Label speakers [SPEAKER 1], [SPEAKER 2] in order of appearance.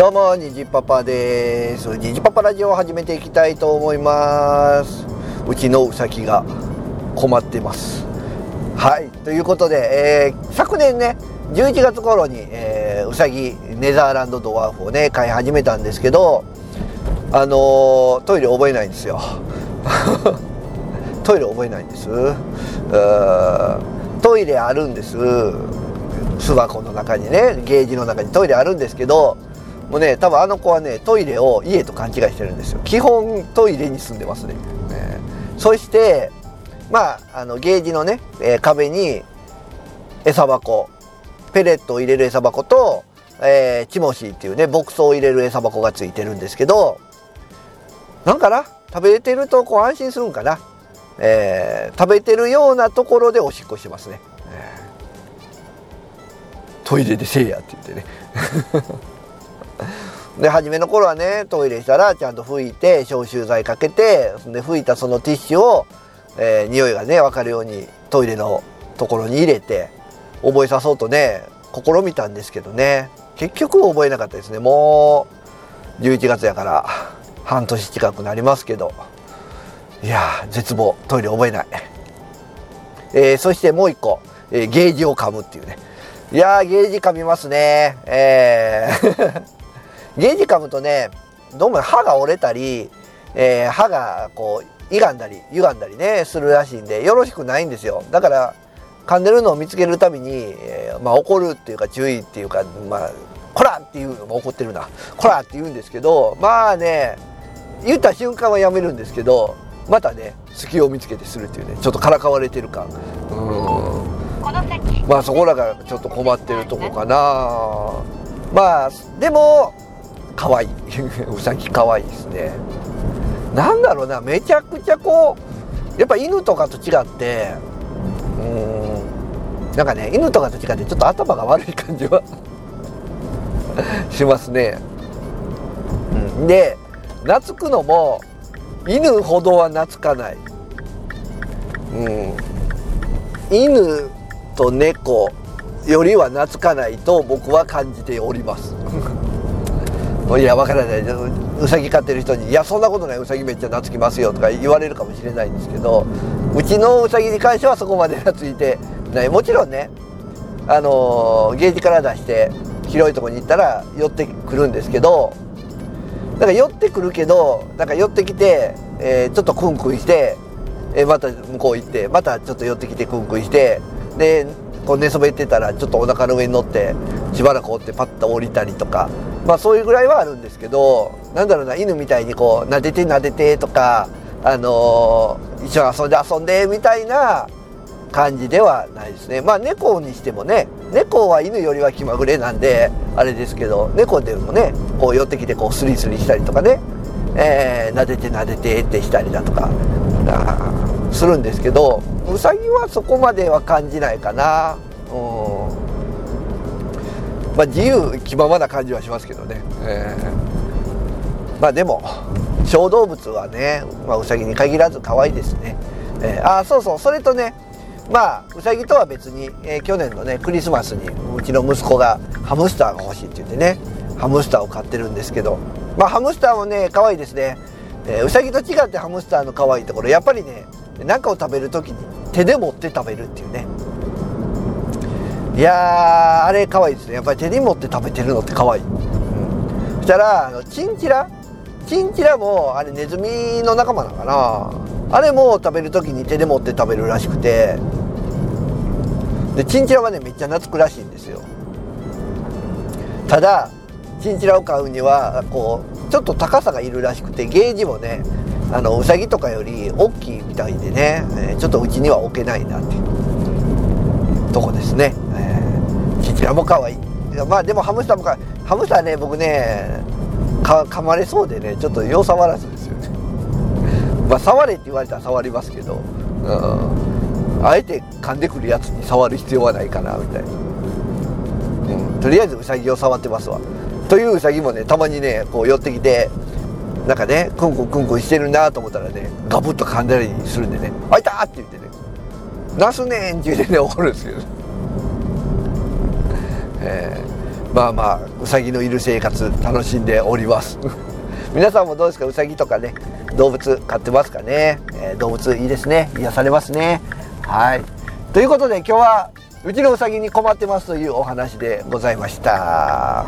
[SPEAKER 1] どうもにじパパです。にじパパラジオを始めていきたいと思います。うちのうさぎが困ってます。はい。ということで、えー、昨年ね11月頃に、えー、うさぎネザーランドドワーフをね飼い始めたんですけどあのー、トイレ覚えないんですよ。トイレ覚えないんです。トイレあるんです。巣箱の中にねゲージの中にトイレあるんですけどもうね多分あの子はねトイレを家と勘違いしてるんですよ。基本トイレに住んでますね、ね、そしてまああのゲージのね、えー、壁に餌箱。ペレットを入れる餌箱と、えー、チモシーっていうね牧草を入れる餌箱がついてるんですけどなんかな？食べてるとこう安心するんかな、えー、食べてるようなところでおしっこしてますね、えー、トイレでせえやって言ってね。で初めの頃はねトイレしたらちゃんと拭いて消臭剤かけてで拭いたそのティッシュを、えー、匂いがね分かるようにトイレのところに入れて覚えさそうとね試みたんですけどね。結局覚えなかったですね。もう11月やから半年近くなりますけど。いや絶望。トイレ覚えない、えー、そしてもう一個、えー、ゲージを噛むっていうね。いやゲージ噛みますね。えー。ゲージ噛むとねどうも歯が折れたり、えー、歯がこう歪んだり歪んだりねするらしいんでよろしくないんですよ。だから噛んでるのを見つけるたびに、えー、まあ、怒るっていうか注意っていうかまあこらっていうのも怒ってるな。こらって言うんですけどまあね言った瞬間はやめるんですけどまたね隙を見つけてするっていうねちょっとからかわれてる感。うん。まあそこらがちょっと困ってるとこかな。まあでも可愛い。うさぎ可愛いですね。なんだろうなめちゃくちゃこうやっぱ犬とかと違ってうんなんかね犬とかと違ってちょっと頭が悪い感じは しますね、うん、で懐くのも犬ほどは懐かない。うん。犬と猫よりは懐かないと僕は感じております。いやわからないうさぎ飼ってる人に「いやそんなことない。うさぎめっちゃ懐きますよ」とか言われるかもしれないんですけどうちのうさぎに関してはそこまで懐いて ない。もちろんねあのゲージから出して広いとこに行ったら寄ってくるんですけどなんか寄ってくるけどなんか寄ってきて、えー、ちょっとクンクンして、えー、また向こう行ってまたちょっと寄ってきてクンクンしてでこう寝そべってたらちょっとお腹の上に乗ってしばらく追ってパッと降りたりとかまあそういうぐらいはあるんですけどなんだろうな犬みたいにこう撫でて撫でてとかあのー、一緒に遊んで遊んでみたいな感じではないですね。まあ猫にしてもね猫は犬よりは気まぐれなんであれですけど猫でもねこう寄ってきてこうスリスリしたりとかね、えー、撫でて撫でてってしたりだとかするんですけどウサギはそこまでは感じないかな。うん。まあ自由気ままな感じはしますけどね、えー、まあでも小動物はね、まあ、ウサギに限らず可愛いですね、えー、あそうそう。それとねまあウサギとは別に、えー、去年のねクリスマスにうちの息子がハムスターが欲しいって言ってねハムスターを飼ってるんですけどまあハムスターもね可愛いですね、えー、ウサギと違ってハムスターの可愛いところやっぱりね何かを食べる時に手で持って食べるっていうね。いやあれ可愛いですね。やっぱり手に持って食べてるのって可愛い、うん、そしたらあのチンチラ？チンチラもあれネズミの仲間なのかなあれも食べる時に手で持って食べるらしくて。でチンチラはねめっちゃ懐くらしいんですよ。ただチンチラを飼うにはこうちょっと高さがいるらしくてゲージもねあのウサギとかより大きいみたいでね、えー、ちょっとうちには置けないなっていうとこですね、えー、チンチラも可愛い。まあでもハムスターもかハムスターね僕ねか噛まれそうでねちょっとよう触らずですよね。まあ触れって言われたら触りますけど、うん、あえて噛んでくるやつに触る必要はないかなみたいな、うん、とりあえずウサギを触ってますわ。というウサギもねたまにねこう寄ってきてなんかねクンクンクンクンしてるなと思ったらねガブッと噛んだりするんでね「あいた!」って言ってね「なすねん!」って言ってね怒るんですよ、えー、まあまあうさぎのいる生活楽しんでおります。皆さんもどうですか？うさぎとかね動物飼ってますかね、えー、動物いいですね？癒されますね？はい。ということで今日はうちのうさぎに困ってますというお話でございました。